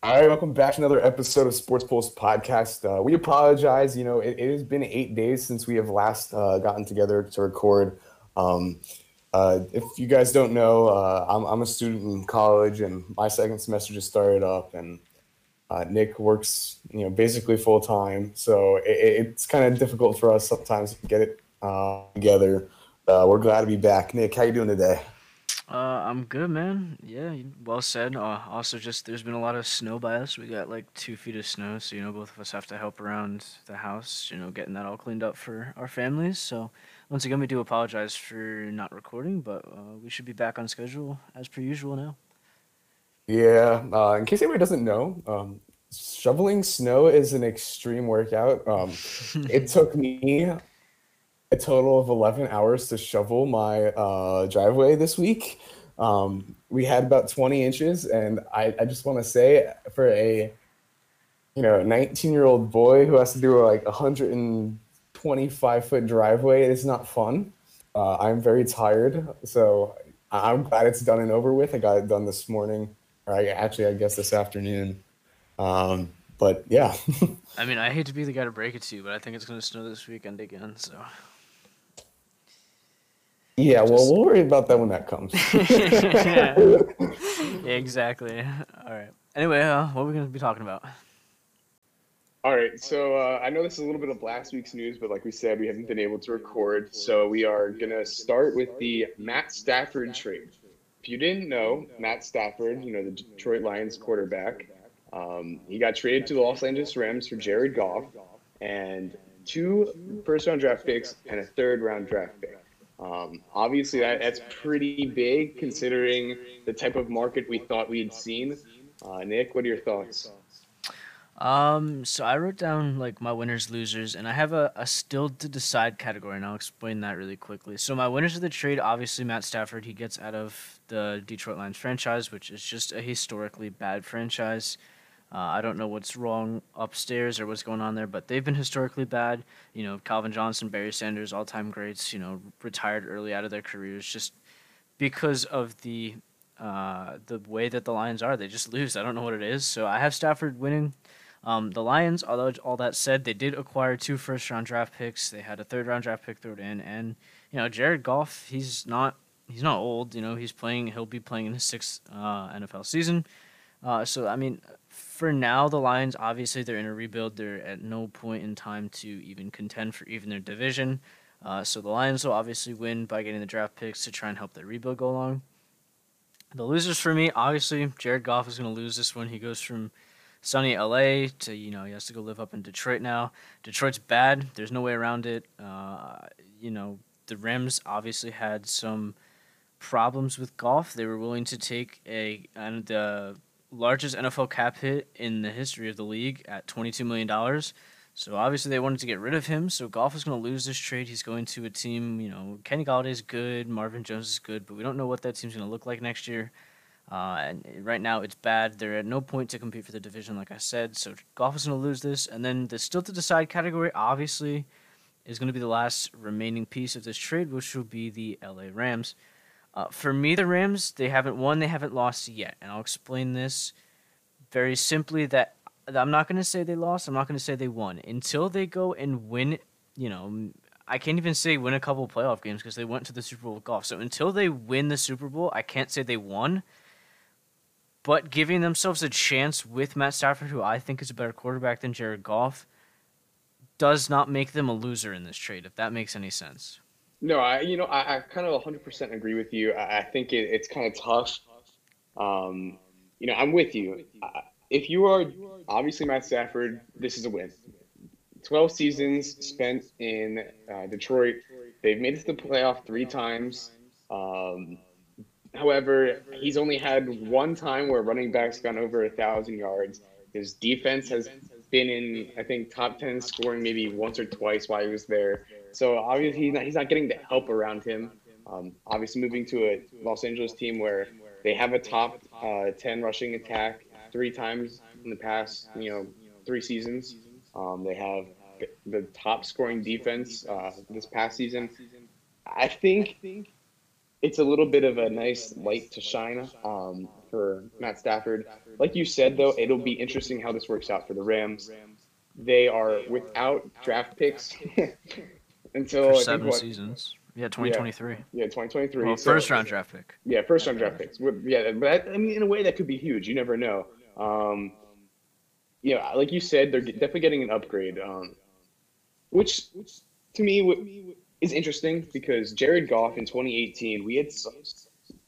All right, welcome back to another episode of Sports Pulse Podcast. Uh, we apologize. You know, it, it, has been eight days since we have last uh, gotten together to record. Um, uh, if you guys don't know, uh, I'm, I'm, a student in college, and my second semester just started up, and uh, Nick works, you know, basically full time. So it, it's kind of difficult for us sometimes to get it uh, together. we're glad to be back. Nick, how you doing today? Uh, I'm good, man. Yeah, well said. Uh, also, just there's been a lot of snow by us. We got like two feet of snow, so you know both of us have to help around the house. You know, getting that all cleaned up for our families. So once again, we do apologize for not recording, but uh, we should be back on schedule as per usual now. Yeah. Uh, in case anybody doesn't know, um, shoveling snow is an extreme workout. Um, it took me a total of 11 hours to shovel my uh, driveway this week. Um, we had about 20 inches, and I, I just want to say for a you know 19 year old boy who has to do like a 125 foot driveway, it's not fun. Uh, I'm very tired, so I'm glad it's done and over with. I got it done this morning, or I, actually, I guess this afternoon. Um, but yeah. I mean, I hate to be the guy to break it to you, but I think it's going to snow this weekend again. So yeah, well, we'll worry about that when that comes. yeah, exactly. All right. Anyway, uh, what are we going to be talking about? All right, so uh, I know this is a little bit of last week's news, but like we said, we haven't been able to record. So we are going to start with the Matt Stafford trade. If you didn't know, Matt Stafford, you know, the Detroit Lions quarterback, um, he got traded to the Los Angeles Rams for Jared Goff and two first round draft picks and a third round draft pick. Um, obviously, that, that's pretty big considering the type of market we thought we'd seen. Uh, Nick, what are your thoughts? Um, so I wrote down like my winners, losers, and I have a, a still to decide category, and I'll explain that really quickly. So my winners of the trade, obviously Matt Stafford, he gets out of the Detroit Lions franchise, which is just a historically bad franchise. Uh, I don't know what's wrong upstairs or what's going on there, but they've been historically bad. You know, Calvin Johnson, Barry Sanders, all time greats, you know, retired early out of their careers just because of the uh, the way that the Lions are. They just lose. I don't know what it is. So I have Stafford winning. Um, the Lions, although all that said, they did acquire two first round draft picks. They had a third round draft pick thrown in, and you know Jared Goff, he's not he's not old. You know he's playing. He'll be playing in his sixth uh, NFL season. Uh, so I mean, for now, the Lions obviously they're in a rebuild. They're at no point in time to even contend for even their division. Uh, so the Lions will obviously win by getting the draft picks to try and help their rebuild go along. The losers for me, obviously, Jared Goff is going to lose this one. He goes from sunny LA to you know he has to go live up in Detroit now. Detroit's bad. There's no way around it. Uh, you know the Rams obviously had some problems with Goff. They were willing to take a and the largest NFL cap hit in the history of the league at $22 million. So obviously they wanted to get rid of him. So Goff is going to lose this trade. He's going to a team, you know, Kenny Golladay is good, Marvin Jones is good, but we don't know what that team's going to look like next year. Uh, and right now it's bad. They're at no point to compete for the division, like I said. So Goff is going to lose this. And then the still to decide category, obviously, is going to be the last remaining piece of this trade, which will be the LA Rams. Uh, for me, the Rams, they haven't won, they haven't lost yet. And I'll explain this very simply that I'm not going to say they lost, I'm not going to say they won. Until they go and win, you know, I can't even say win a couple playoff games because they went to the Super Bowl Goff. So until they win the Super Bowl, I can't say they won. But giving themselves a chance with Matt Stafford, who I think is a better quarterback than Jared Goff, does not make them a loser in this trade, if that makes any sense. No, I you know I, I kind of 100% agree with you. I, I think it, it's kind of tough. Um, you know, I'm with you. If you are obviously Matt Stafford, this is a win. 12 seasons spent in uh, Detroit. They've made it to the playoff three times. Um, however, he's only had one time where running backs gone over a thousand yards. His defense has been in, I think, top 10 scoring maybe once or twice while he was there. So obviously he's not, he's not getting the help around him. Um, obviously moving to a Los Angeles team where they have a top uh, 10 rushing attack three times in the past, you know, three seasons. Um, they have the top scoring defense uh, this past season. I think it's a little bit of a nice light to shine um, for Matt Stafford. Like you said, though, it'll be interesting how this works out for the Rams. They are without draft picks until For I think seven what, seasons. Yeah, 2023. yeah, 2023. Well, So- first round draft pick. Yeah, first round draft picks. Yeah, but I mean, in a way, that could be huge. You never know. Um, you know, like you said, they're definitely getting an upgrade, um, which to me is interesting because Jared Goff in 2018, we had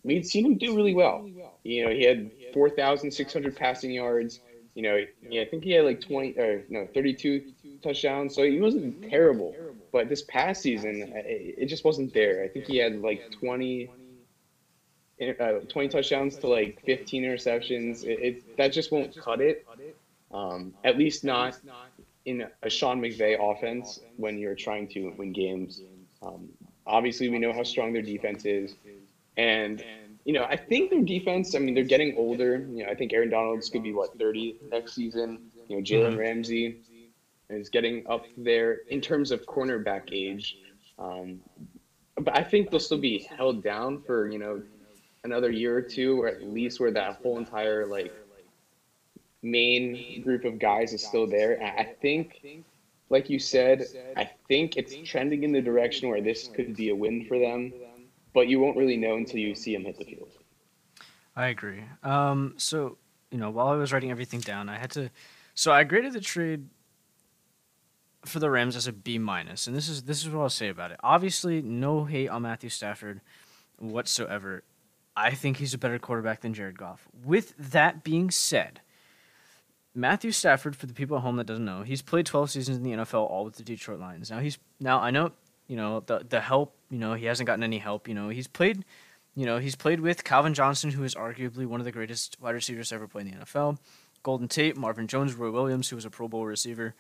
we had seen him do really well. You know, he had 4,600 passing yards. You know, yeah, I think he had like 20 or no 32 touchdowns, so he wasn't terrible. But this past season, it, just wasn't there. I think he had like 20 uh, 20 touchdowns to like 15 interceptions. It, it that just won't cut it. Um, at least not in a Sean McVay offense when you're trying to win games. Um, obviously, we know how strong their defense is, and you know I think their defense. I mean, they're getting older. You know, I think Aaron Donald's could be what 30 next season. You know, Jalen Mhm. Ramsey is getting up there in terms of cornerback age. Um, but I think they'll still be held down for you know another year or two, or at least where that whole entire like main group of guys is still there. I think, like you said, I think it's trending in the direction where this could be a win for them, but you won't really know until you see them hit the field. I agree. Um, so you know, while I was writing everything down, I had to. So I graded the trade for the Rams as a B minus, and this is this is what I'll say about it. Obviously, no hate on Matthew Stafford whatsoever. I think he's a better quarterback than Jared Goff. With that being said, Matthew Stafford, for the people at home that doesn't know, he's played 12 seasons in the NFL, all with the Detroit Lions. Now he's now I know you know the the help. You know he hasn't gotten any help. You know he's played. You know he's played with Calvin Johnson, who is arguably one of the greatest wide receivers ever play in the NFL. Golden Tate, Marvin Jones, Roy Williams, who was a Pro Bowl receiver.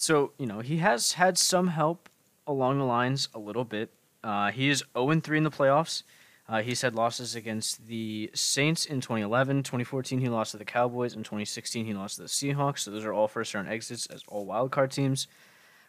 So you know he has had some help along the lines a little bit. Uh, he is 0 3 in the playoffs. Uh, he's had losses against the Saints in 2011. 2014, he lost to the Cowboys. In 2016, he lost to the Seahawks. So those are all first round exits as all wildcard teams.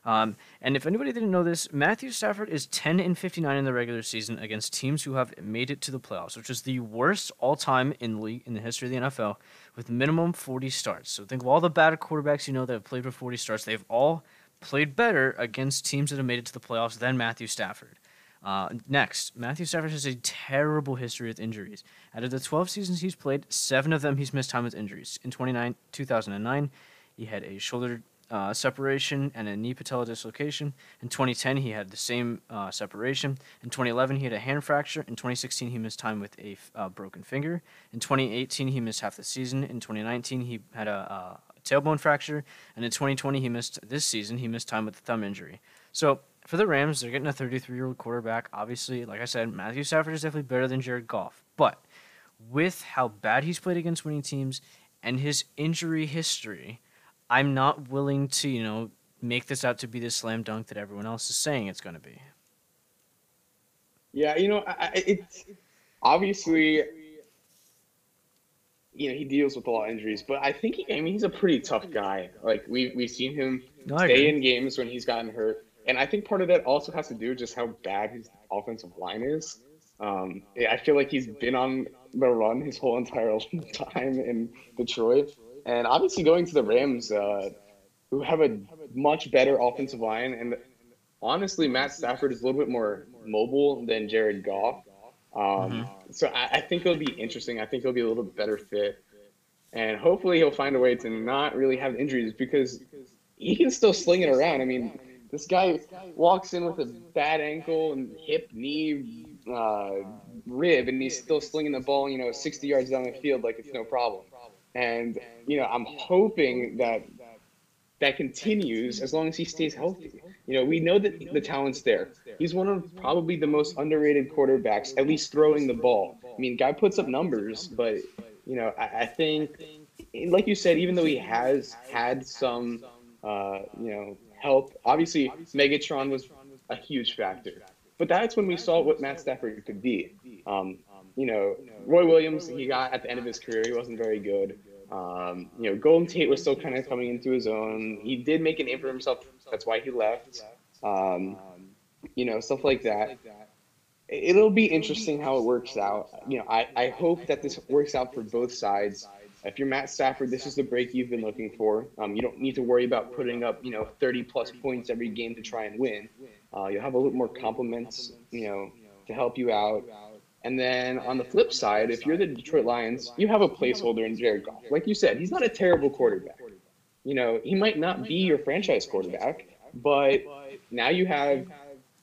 Um, and if anybody didn't know this, Matthew Stafford is 10 and 59 in the regular season against teams who have made it to the playoffs, which is the worst all time in the league in the history of the NFL, with minimum 40 starts. So think of all the bad quarterbacks you know that have played for 40 starts. They've all played better against teams that have made it to the playoffs than Matthew Stafford. Uh, next, Matthew Stafford has a terrible history with injuries. Out of the 12 seasons he's played, seven of them he's missed time with injuries. In 29, 2009, he had a shoulder uh, separation and a knee patella dislocation. In 2010, he had the same uh, separation. In 2011, he had a hand fracture. In 2016, he missed time with a uh, broken finger. In 2018, he missed half the season. In 2019, he had a, a tailbone fracture. And in 2020, he missed this season. He missed time with a thumb injury. So for the Rams, they're getting a 33 year old quarterback. Obviously, like I said, Matthew Stafford is definitely better than Jared Goff. But with how bad he's played against winning teams and his injury history, I'm not willing to, you know, make this out to be the slam dunk that everyone else is saying it's going to be. Yeah, you know, I, it's obviously, you know, he deals with a lot of injuries, but I think he, I mean, he's a pretty tough guy. Like we we've seen him No, stay in games when he's gotten hurt, and I think part of that also has to do with just how bad his offensive line is. Um, I feel like he's been on the run his whole entire time in Detroit, and obviously going to the Rams, uh, who have a much better offensive line, and honestly, Matt Stafford is a little bit more mobile than Jared Goff. Um, So I, I think it'll be interesting. I think he'll be a little bit better fit, and hopefully he'll find a way to not really have injuries because he can still sling it around. I mean, this guy walks in with a bad ankle and hip, knee, uh, rib, and he's still slinging the ball, you know, 60 yards down the field like it's no problem. And you know, I'm hoping that that continues as long as he stays healthy. You know, we know that the talent's there. He's one of probably the most underrated quarterbacks, at least throwing the ball. I mean, guy puts up numbers, but you know, I, I think, like you said, even though he has had some, uh, you know, help. Obviously, Megatron was a huge factor, but that's when we saw what Matt Stafford could be. Um, you know, Roy Williams, he got at the end of his career, he wasn't very good. Um, you know, Golden Tate was still kind of coming into his own. He did make an name for himself. That's why he left. Um, you know, stuff like that. it'll be interesting how it works out. You know, I, I hope that this works out for both sides. If you're Matt Stafford, this is the break you've been looking for. Um, you don't need to worry about putting up, you know, 30 plus points every game to try and win. Uh, you'll have a little more compliments, you know, to help you out. And then on the flip side, if you're the Detroit Lions, you have a placeholder in Jared Goff. Like you said, he's not a terrible quarterback. You know, he might not be your franchise quarterback, but now you have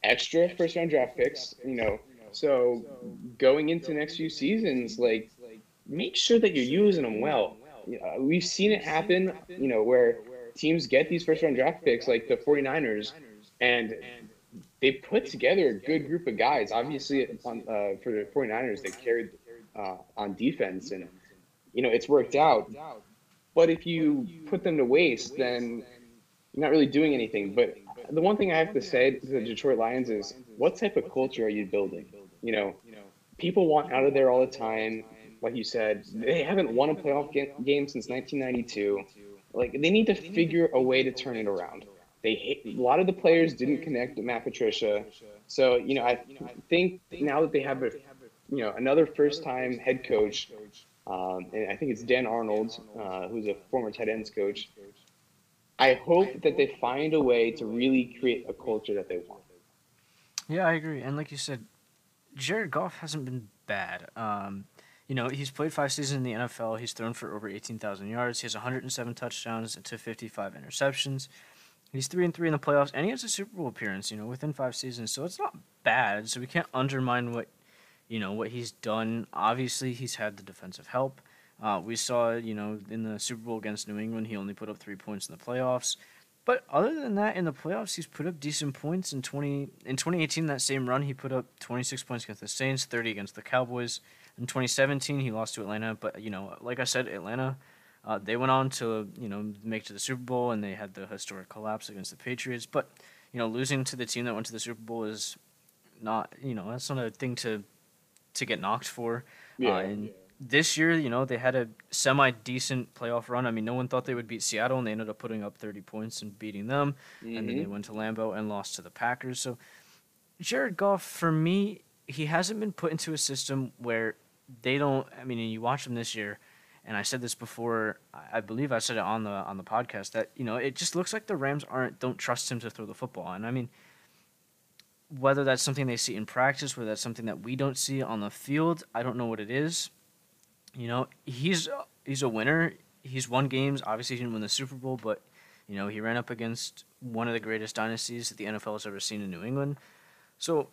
extra first round draft picks, you know. So going into next few seasons, like make sure that you're using them well. Uh, we've seen it happen, you know, where teams get these first round draft picks like the 49ers and they put together a good group of guys. Obviously, on, uh, for the 49ers, they carried uh, on defense and, you know, it's worked out. But if you put them to waste, then you're not really doing anything. But the one thing I have to say to the Detroit Lions is what type of culture are you building? You know, people want out of there all the time. Like you said, they haven't won a playoff game since 1992. Like they need to figure a way to turn it around. They hate, a lot of the players didn't connect with Matt Patricia, so you know I think now that they have a you know another first time head coach, um, and I think it's Dan Arnold, uh, who's a former tight ends coach. I hope that they find a way to really create a culture that they want. Yeah, I agree. And like you said, Jared Goff hasn't been bad. Um, you know, he's played five seasons in the NFL. He's thrown for over 18,000 yards. He has 107 touchdowns to 55 interceptions. He's three and three in the playoffs, and he has a Super Bowl appearance. You know, within five seasons, so it's not bad. So we can't undermine what, you know, what he's done. Obviously, he's had the defensive help. Uh, we saw, you know, in the Super Bowl against New England, he only put up three points in the playoffs. But other than that, in the playoffs, he's put up decent points. In twenty in twenty eighteen, that same run, he put up twenty six points against the Saints, thirty against the Cowboys. In twenty seventeen, he lost to Atlanta. But you know, like I said, Atlanta, uh, they went on to you know make to the Super Bowl, and they had the historic collapse against the Patriots. But you know, losing to the team that went to the Super Bowl is not you know that's not a thing to to get knocked for. Yeah. Uh, and, yeah this year, you know, they had a semi decent playoff run. I mean, no one thought they would beat Seattle, and they ended up putting up 30 points and beating them. Mm-hmm. And then they mm-hmm. went to Lambeau and lost to the Packers. So, Jared Goff, for me, he hasn't been put into a system where they don't. I mean, you watch them this year, and I said this before. I believe I said it on the on the podcast that you know it just looks like the Rams aren't don't trust him to throw the football. And I mean, whether that's something they see in practice, whether that's something that we don't see on the field, I don't know what it is you know, he's he's a winner. He's won games. Obviously, he didn't win the Super Bowl, but you know, he ran up against one of the greatest dynasties that the NFL has ever seen in New England. So,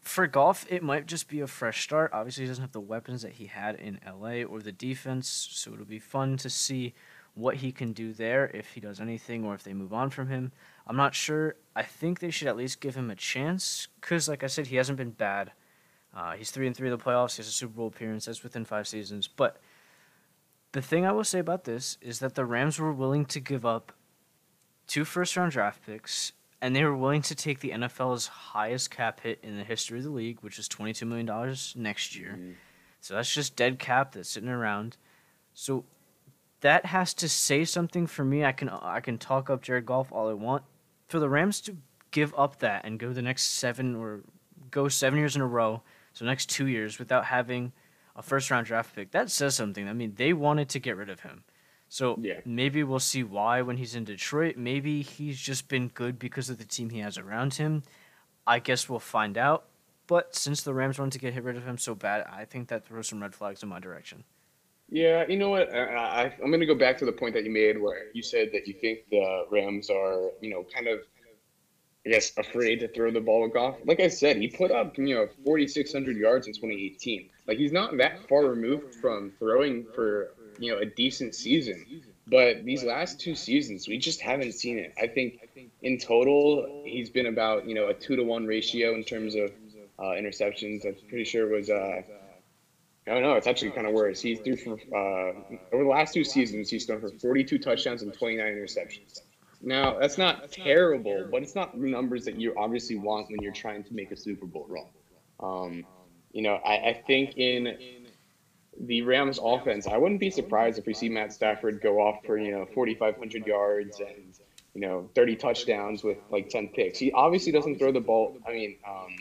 for Goff, it might just be a fresh start. Obviously, he doesn't have the weapons that he had in LA or the defense, so it'll be fun to see what he can do there if he does anything or if they move on from him. I'm not sure. I think they should at least give him a chance because, like I said, he hasn't been bad uh, he's three and three in the playoffs. He has a Super Bowl appearance. That's within five seasons. But the thing I will say about this is that the Rams were willing to give up two first round draft picks, and they were willing to take the NFL's highest cap hit in the history of the league, which is $22 million next year. Mm-hmm. So that's just dead cap that's sitting around. So that has to say something for me. I can I can talk up Jared Goff all I want. For the Rams to give up that and go the next seven or go seven years in a row so next two years without having a first round draft pick, that says something. I mean, they wanted to get rid of him. So yeah. maybe we'll see why when he's in Detroit. Maybe he's just been good because of the team he has around him. I guess we'll find out. But since the Rams wanted to get rid of him so bad, I think that throws some red flags in my direction. Yeah, you know what? I, I, I'm going to go back to the point that you made where you said that you think the Rams are, you know, kind of I guess, afraid to throw the ball Goff. Like I said, he put up, you know, 4,600 yards in 2018. Like, he's not that far removed from throwing for, you know, a decent season. But these last two seasons, we just haven't seen it. I think in total, he's been about, you know, a two to one ratio in terms of uh, interceptions. I'm pretty sure it was, uh, I don't know, it's actually kind of worse. He threw for, uh, over the last two seasons, he's thrown for 42 touchdowns and 29 interceptions. Now, that's not terrible, but it's not numbers that you obviously want when you're trying to make a Super Bowl run. Um, you know, I, I think in the Rams offense, I wouldn't be surprised if we see Matt Stafford go off for, you know, 4,500 yards and, you know, 30 touchdowns with like 10 picks. He obviously doesn't throw the ball. I mean, um,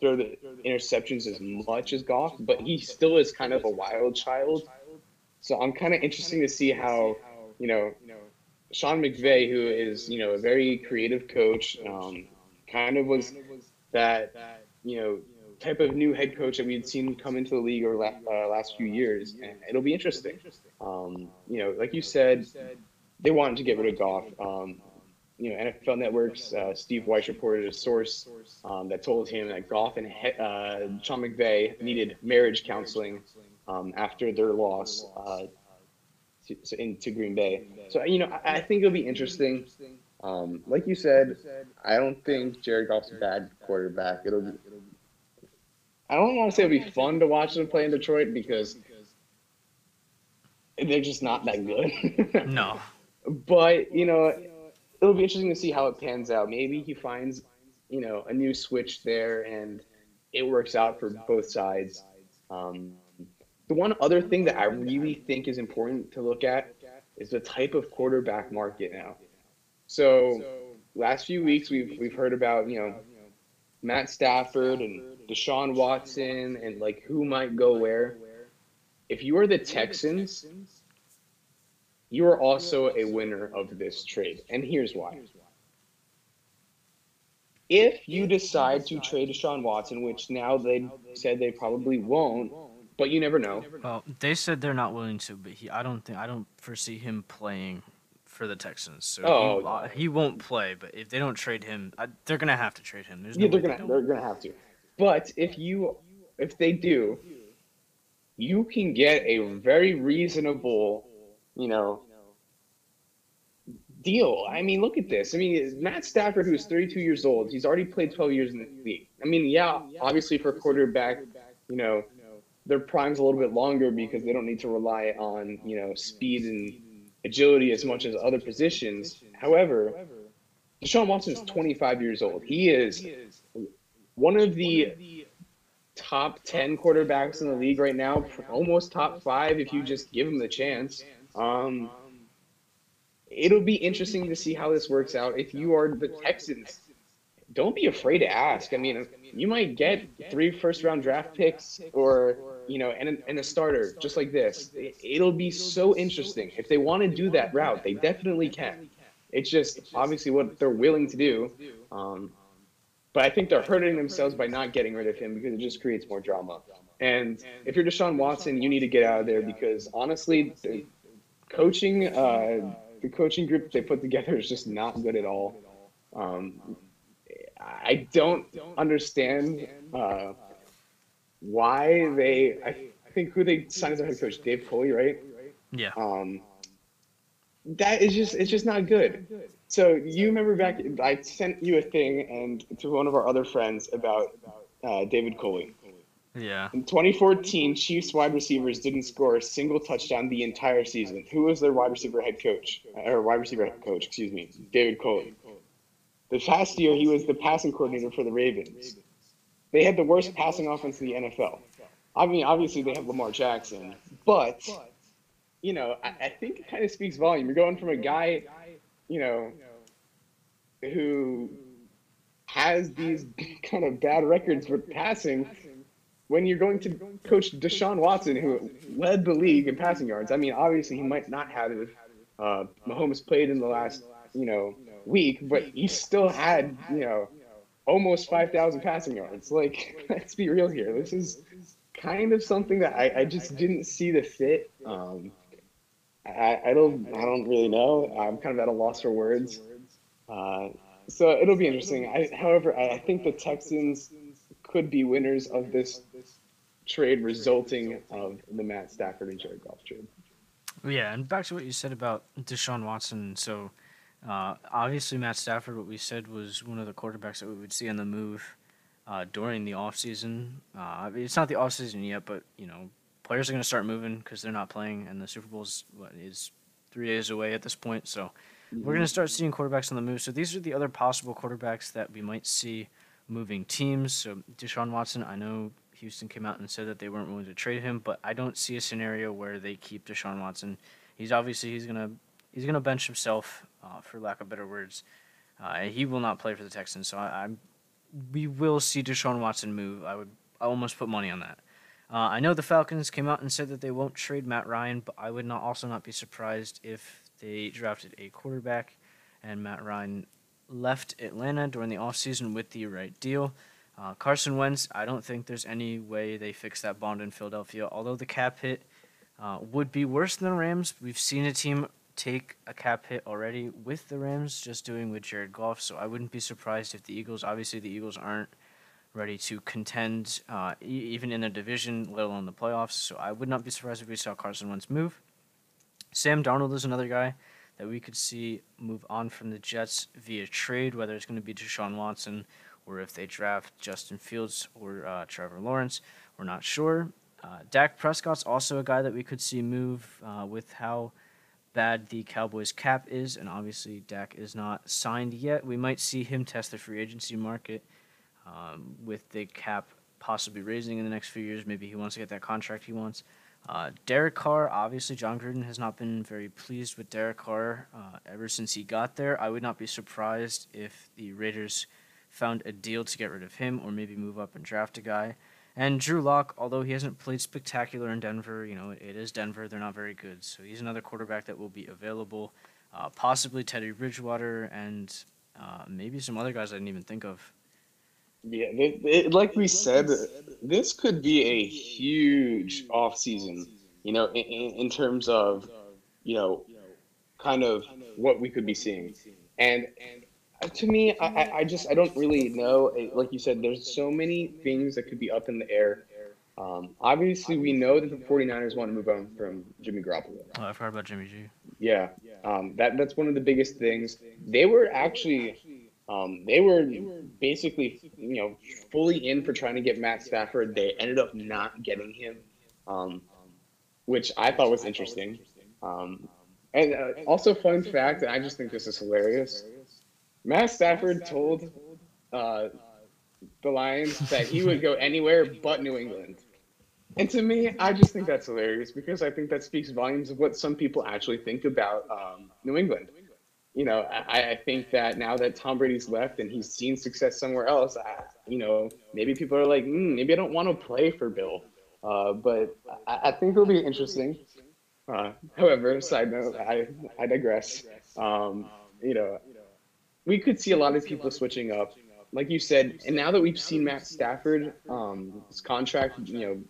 throw the interceptions as much as Goff, but he still is kind of a wild child. So I'm kind of interesting to see how, you know, Sean McVay, who is, you know, a very creative coach, um, kind of was that, you know, type of new head coach that we had seen come into the league over last, uh, last few years. And it'll be interesting. Um, you know, like you said, they wanted to get rid of Goff. Um, you know, NFL Network's uh, Steve Weiss reported a source um, that told him that Goff and uh, Sean McVay needed marriage counseling um, after their loss uh, to, into Green Bay. So, you know, I, I think it'll be interesting. Um, like you said, I don't think Jared Goff's a bad quarterback. It'll be, I don't want to say it'll be fun to watch them play in Detroit because they're just not that good. no. But, you know, it'll be interesting to see how it pans out. Maybe he finds, you know, a new switch there and it works out for both sides. Um, the one other thing that I really think is important to look at is the type of quarterback market now. So, last few weeks we've we've heard about you know Matt Stafford and Deshaun Watson and like who might go where. If you are the Texans, you are also a winner of this trade. And here's why. If you decide to trade Deshaun Watson, which now they said they probably won't, but you never know. Well, they said they're not willing to, but he, I don't think, I don't foresee him playing for the Texans. So Oh. he, he won't play. But if they don't trade him, I, they're gonna have to trade him. There's no Yeah, they're gonna don't. they're gonna have to. But if you if they do, you can get a very reasonable, you know, deal. I mean, look at this. I mean, Matt Stafford, who's 32 years old, he's already played 12 years in the league. I mean, yeah, obviously for a quarterback, you know, their prime's a little bit longer because they don't need to rely on, you know, speed and agility as much as other positions. However, Deshaun Watson is 25 years old. He is one of the top 10 quarterbacks in the league right now, almost top five if you just give him the chance. Um, it'll be interesting to see how this works out. If you are the Texans, don't be afraid to ask. I mean, you might get three first round draft picks or, you know, and, and a starter just like this. It- It'll be so interesting. If they want to do that route, they definitely can. It's just obviously what they're willing to do. Um, but I think they're hurting themselves by not getting rid of him because it just creates more drama. And if you're Deshaun Watson, you need to get out of there because honestly, the coaching, uh, the coaching group they put together is just not good at all. Um, I don't understand uh, why they. I think who they signed as their head coach, Dave Culley, right? Yeah. Um, that is just it's just not good. So you remember back? I sent you a thing and to one of our other friends about uh, David Culley. Yeah. In 2014, Chiefs wide receivers didn't score a single touchdown the entire season. Who was their wide receiver head coach? Or wide receiver head coach, excuse me, David Culley. The past year, he was the passing coordinator for the Ravens. They had the worst passing offense in the NFL. I mean, obviously they have Lamar Jackson, but you know, I, I think it kind of speaks volume. You're going from a guy, you know, who has these kind of bad records for passing when you're going to coach Deshaun Watson, who led the league in passing yards. I mean, obviously he might not have if uh, Mahomes played in the last, you know, week, but he still had, you know, almost 5,000 passing yards. Like, let's be real here. This is kind of something that I, I just didn't see the fit. Um, I, I don't I don't really know. I'm kind of at a loss for words. Uh, so it'll be interesting. I, however, I, I think the Texans could be winners of this trade, resulting of the Matt Stafford and Jared Goff trade. Yeah, and back to what you said about Deshaun Watson. So, uh, obviously, Matt Stafford, what we said was one of the quarterbacks that we would see on the move uh, during the offseason. Uh, I mean, it's not the offseason yet, but, you know, players are going to start moving because they're not playing, and the Super what, is three days away at this point. So, we're going to start seeing quarterbacks on the move. So, these are the other possible quarterbacks that we might see moving teams. So, Deshaun Watson, I know Houston came out and said that they weren't willing to trade him, but I don't see a scenario where they keep Deshaun Watson. He's obviously he's gonna he's gonna bench himself, uh, for lack of better words. Uh, he will not play for the Texans, so I, I'm we will see Deshaun Watson move. I would I almost put money on that. Uh, I know the Falcons came out and said that they won't trade Matt Ryan, but I would not also not be surprised if they drafted a quarterback and Matt Ryan left Atlanta during the offseason with the right deal. Uh, Carson Wentz, I don't think there's any way they fix that bond in Philadelphia. Although the cap hit uh, would be worse than the Rams, we've seen a team take a cap hit already with the Rams, just doing with Jared Goff. So I wouldn't be surprised if the Eagles, obviously, the Eagles aren't ready to contend uh, e- even in the division, let alone the playoffs. So I would not be surprised if we saw Carson Wentz move. Sam Darnold is another guy that we could see move on from the Jets via trade, whether it's going to be Deshaun Watson or if they draft Justin Fields or uh, Trevor Lawrence. We're not sure. Uh, Dak Prescott's also a guy that we could see move uh, with how bad the Cowboys cap is, and obviously Dak is not signed yet. We might see him test the free agency market um, with the cap possibly raising in the next few years. Maybe he wants to get that contract he wants. Uh, Derek Carr, obviously, Jon Gruden has not been very pleased with Derek Carr uh, ever since he got there. I would not be surprised if the Raiders found a deal to get rid of him or maybe move up and draft a guy. And Drew Lock, although he hasn't played spectacular in Denver, you know, it is Denver. They're not very good. So he's another quarterback that will be available. Uh, possibly Teddy Bridgewater and uh, maybe some other guys I didn't even think of. Yeah, it, it, like we said, this could be a huge off season. You know, in, in terms of, you know, kind of what we could be seeing, and to me, I, I just I don't really know. Like you said, there's so many things that could be up in the air. Um, obviously, we know that the 49ers want to move on from Jimmy Garoppolo. Oh, I've heard about Jimmy G. Yeah, um, that that's one of the biggest things. They were actually, um, they were basically, you know, fully in for trying to get Matt Stafford. They ended up not getting him, um, which I thought was interesting. Um, and uh, also, fun fact, and I just think this is hilarious. Matt Stafford told uh, the Lions that he would go anywhere but New England. And to me, I just think that's hilarious because I think that speaks volumes of what some people actually think about um, New England. You know, I, I, think that now that Tom Brady's left and he's seen success somewhere else, I, you know, maybe people are like, mm, maybe I don't want to play for Bill. Uh, but I, I, think it'll be interesting. Uh, however, side note, I, I digress. Um, you know, we could see a lot of people switching up, like you said. And now that we've seen Matt Stafford, um, his contract, you know,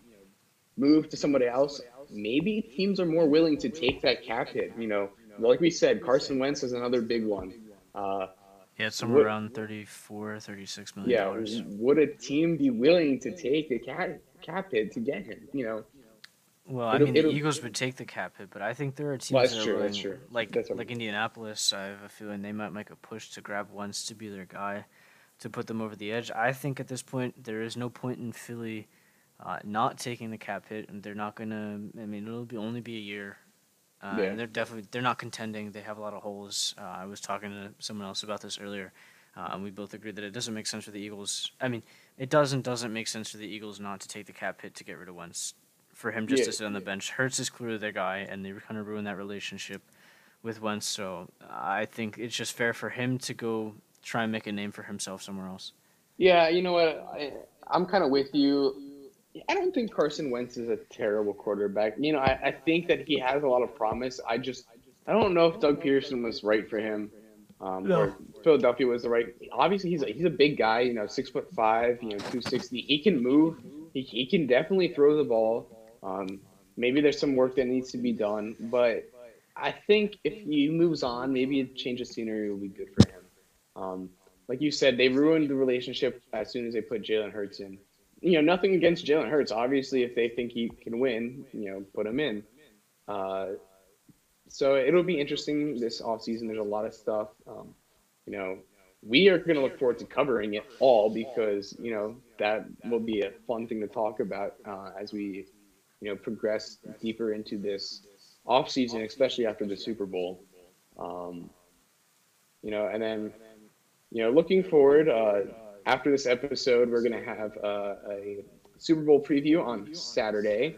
move to somebody else, maybe teams are more willing to take that cap hit. You know, like we said, Carson Wentz is another big one. Uh, yeah, it's somewhere would, around 34, 36 million dollars. Yeah, would a team be willing to take a cap cap hit to get him? You know, well, I mean, the Eagles would take the cap hit, but I think there are teams well, that are true, willing, like that's like Indianapolis. I have a feeling they might make a push to grab Wentz to be their guy, to put them over the edge. I think at this point there is no point in Philly uh, not taking the cap hit, and they're not gonna. I mean, it'll be only be a year. Uh, yeah. They're definitely they're not contending. They have a lot of holes. Uh, I was talking to someone else about this earlier, uh, and we both agreed that it doesn't make sense for the Eagles. I mean, it doesn't doesn't make sense for the Eagles not to take the cap hit to get rid of Wentz for him just yeah. to sit on the bench. Hurts is clearly their guy, and they kind of ruined that relationship with Wentz. So I think it's just fair for him to go try and make a name for himself somewhere else. Yeah, you know what? I, I'm kind of with you. I don't think Carson Wentz is a terrible quarterback. You know, I, I think that he has a lot of promise. I just I don't know if Doug Pederson was right for him. Um, no. or Philadelphia was the right. Obviously, he's a, he's a big guy. You know, six foot five. You know, two sixty. He can move. He, he can definitely throw the ball. Um, maybe there's some work that needs to be done, but I think if he moves on, maybe a change of scenery will be good for him. Um, like you said, they ruined the relationship as soon as they put Jalen Hurts in. You know, nothing against Jalen Hurts. Obviously, if they think he can win, you know, put him in. Uh, so it'll be interesting this offseason. There's a lot of stuff. Um, you know, we are going to look forward to covering it all because, you know, that will be a fun thing to talk about uh, as we you know, progress deeper into this off season, especially after the Super Bowl. Um, you know, and then, you know, looking forward, uh, after this episode, we're going to have uh, a Super Bowl preview on Saturday.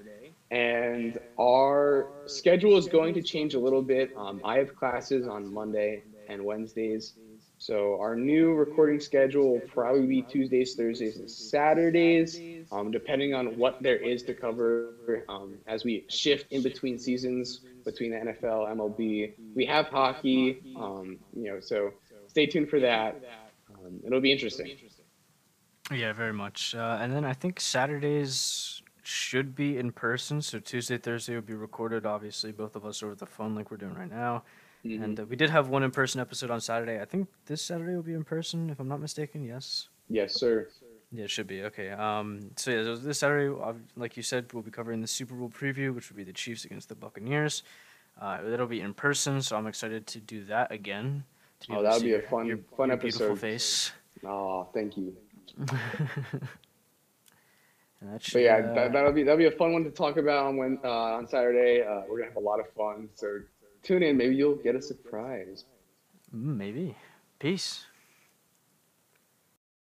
And our schedule is going to change a little bit. Um, I have classes on Monday and Wednesdays. So our new recording schedule will probably be Tuesdays, Thursdays, and Saturdays, um, depending on what there is to cover um, as we shift in between seasons between the NFL, MLB. We have hockey, um, you know, so stay tuned for that. Um, it'll be interesting. Yeah, very much. Uh, and then I think Saturdays should be in person. So Tuesday, Thursday will be recorded. Obviously, both of us over the phone, like we're doing right now. Mhm. And uh, we did have one in person episode on Saturday. I think this Saturday will be in person, if I'm not mistaken. Yes. Yes, sir. Yeah, it should be okay. Um, so yeah, this Saturday, like you said, we'll be covering the Super Bowl preview, which would be the Chiefs against the Buccaneers. Uh, that'll be in person, so I'm excited to do that again. Oh, that'll see be a your- fun- your, fun your beautiful face. Oh, thank you. And that But yeah, uh, that, that'll be that'll be a fun one to talk about on when uh, on Saturday. Uh, we're gonna have a lot of fun. So tune in. Maybe you'll get a surprise. mm, maybe. Peace.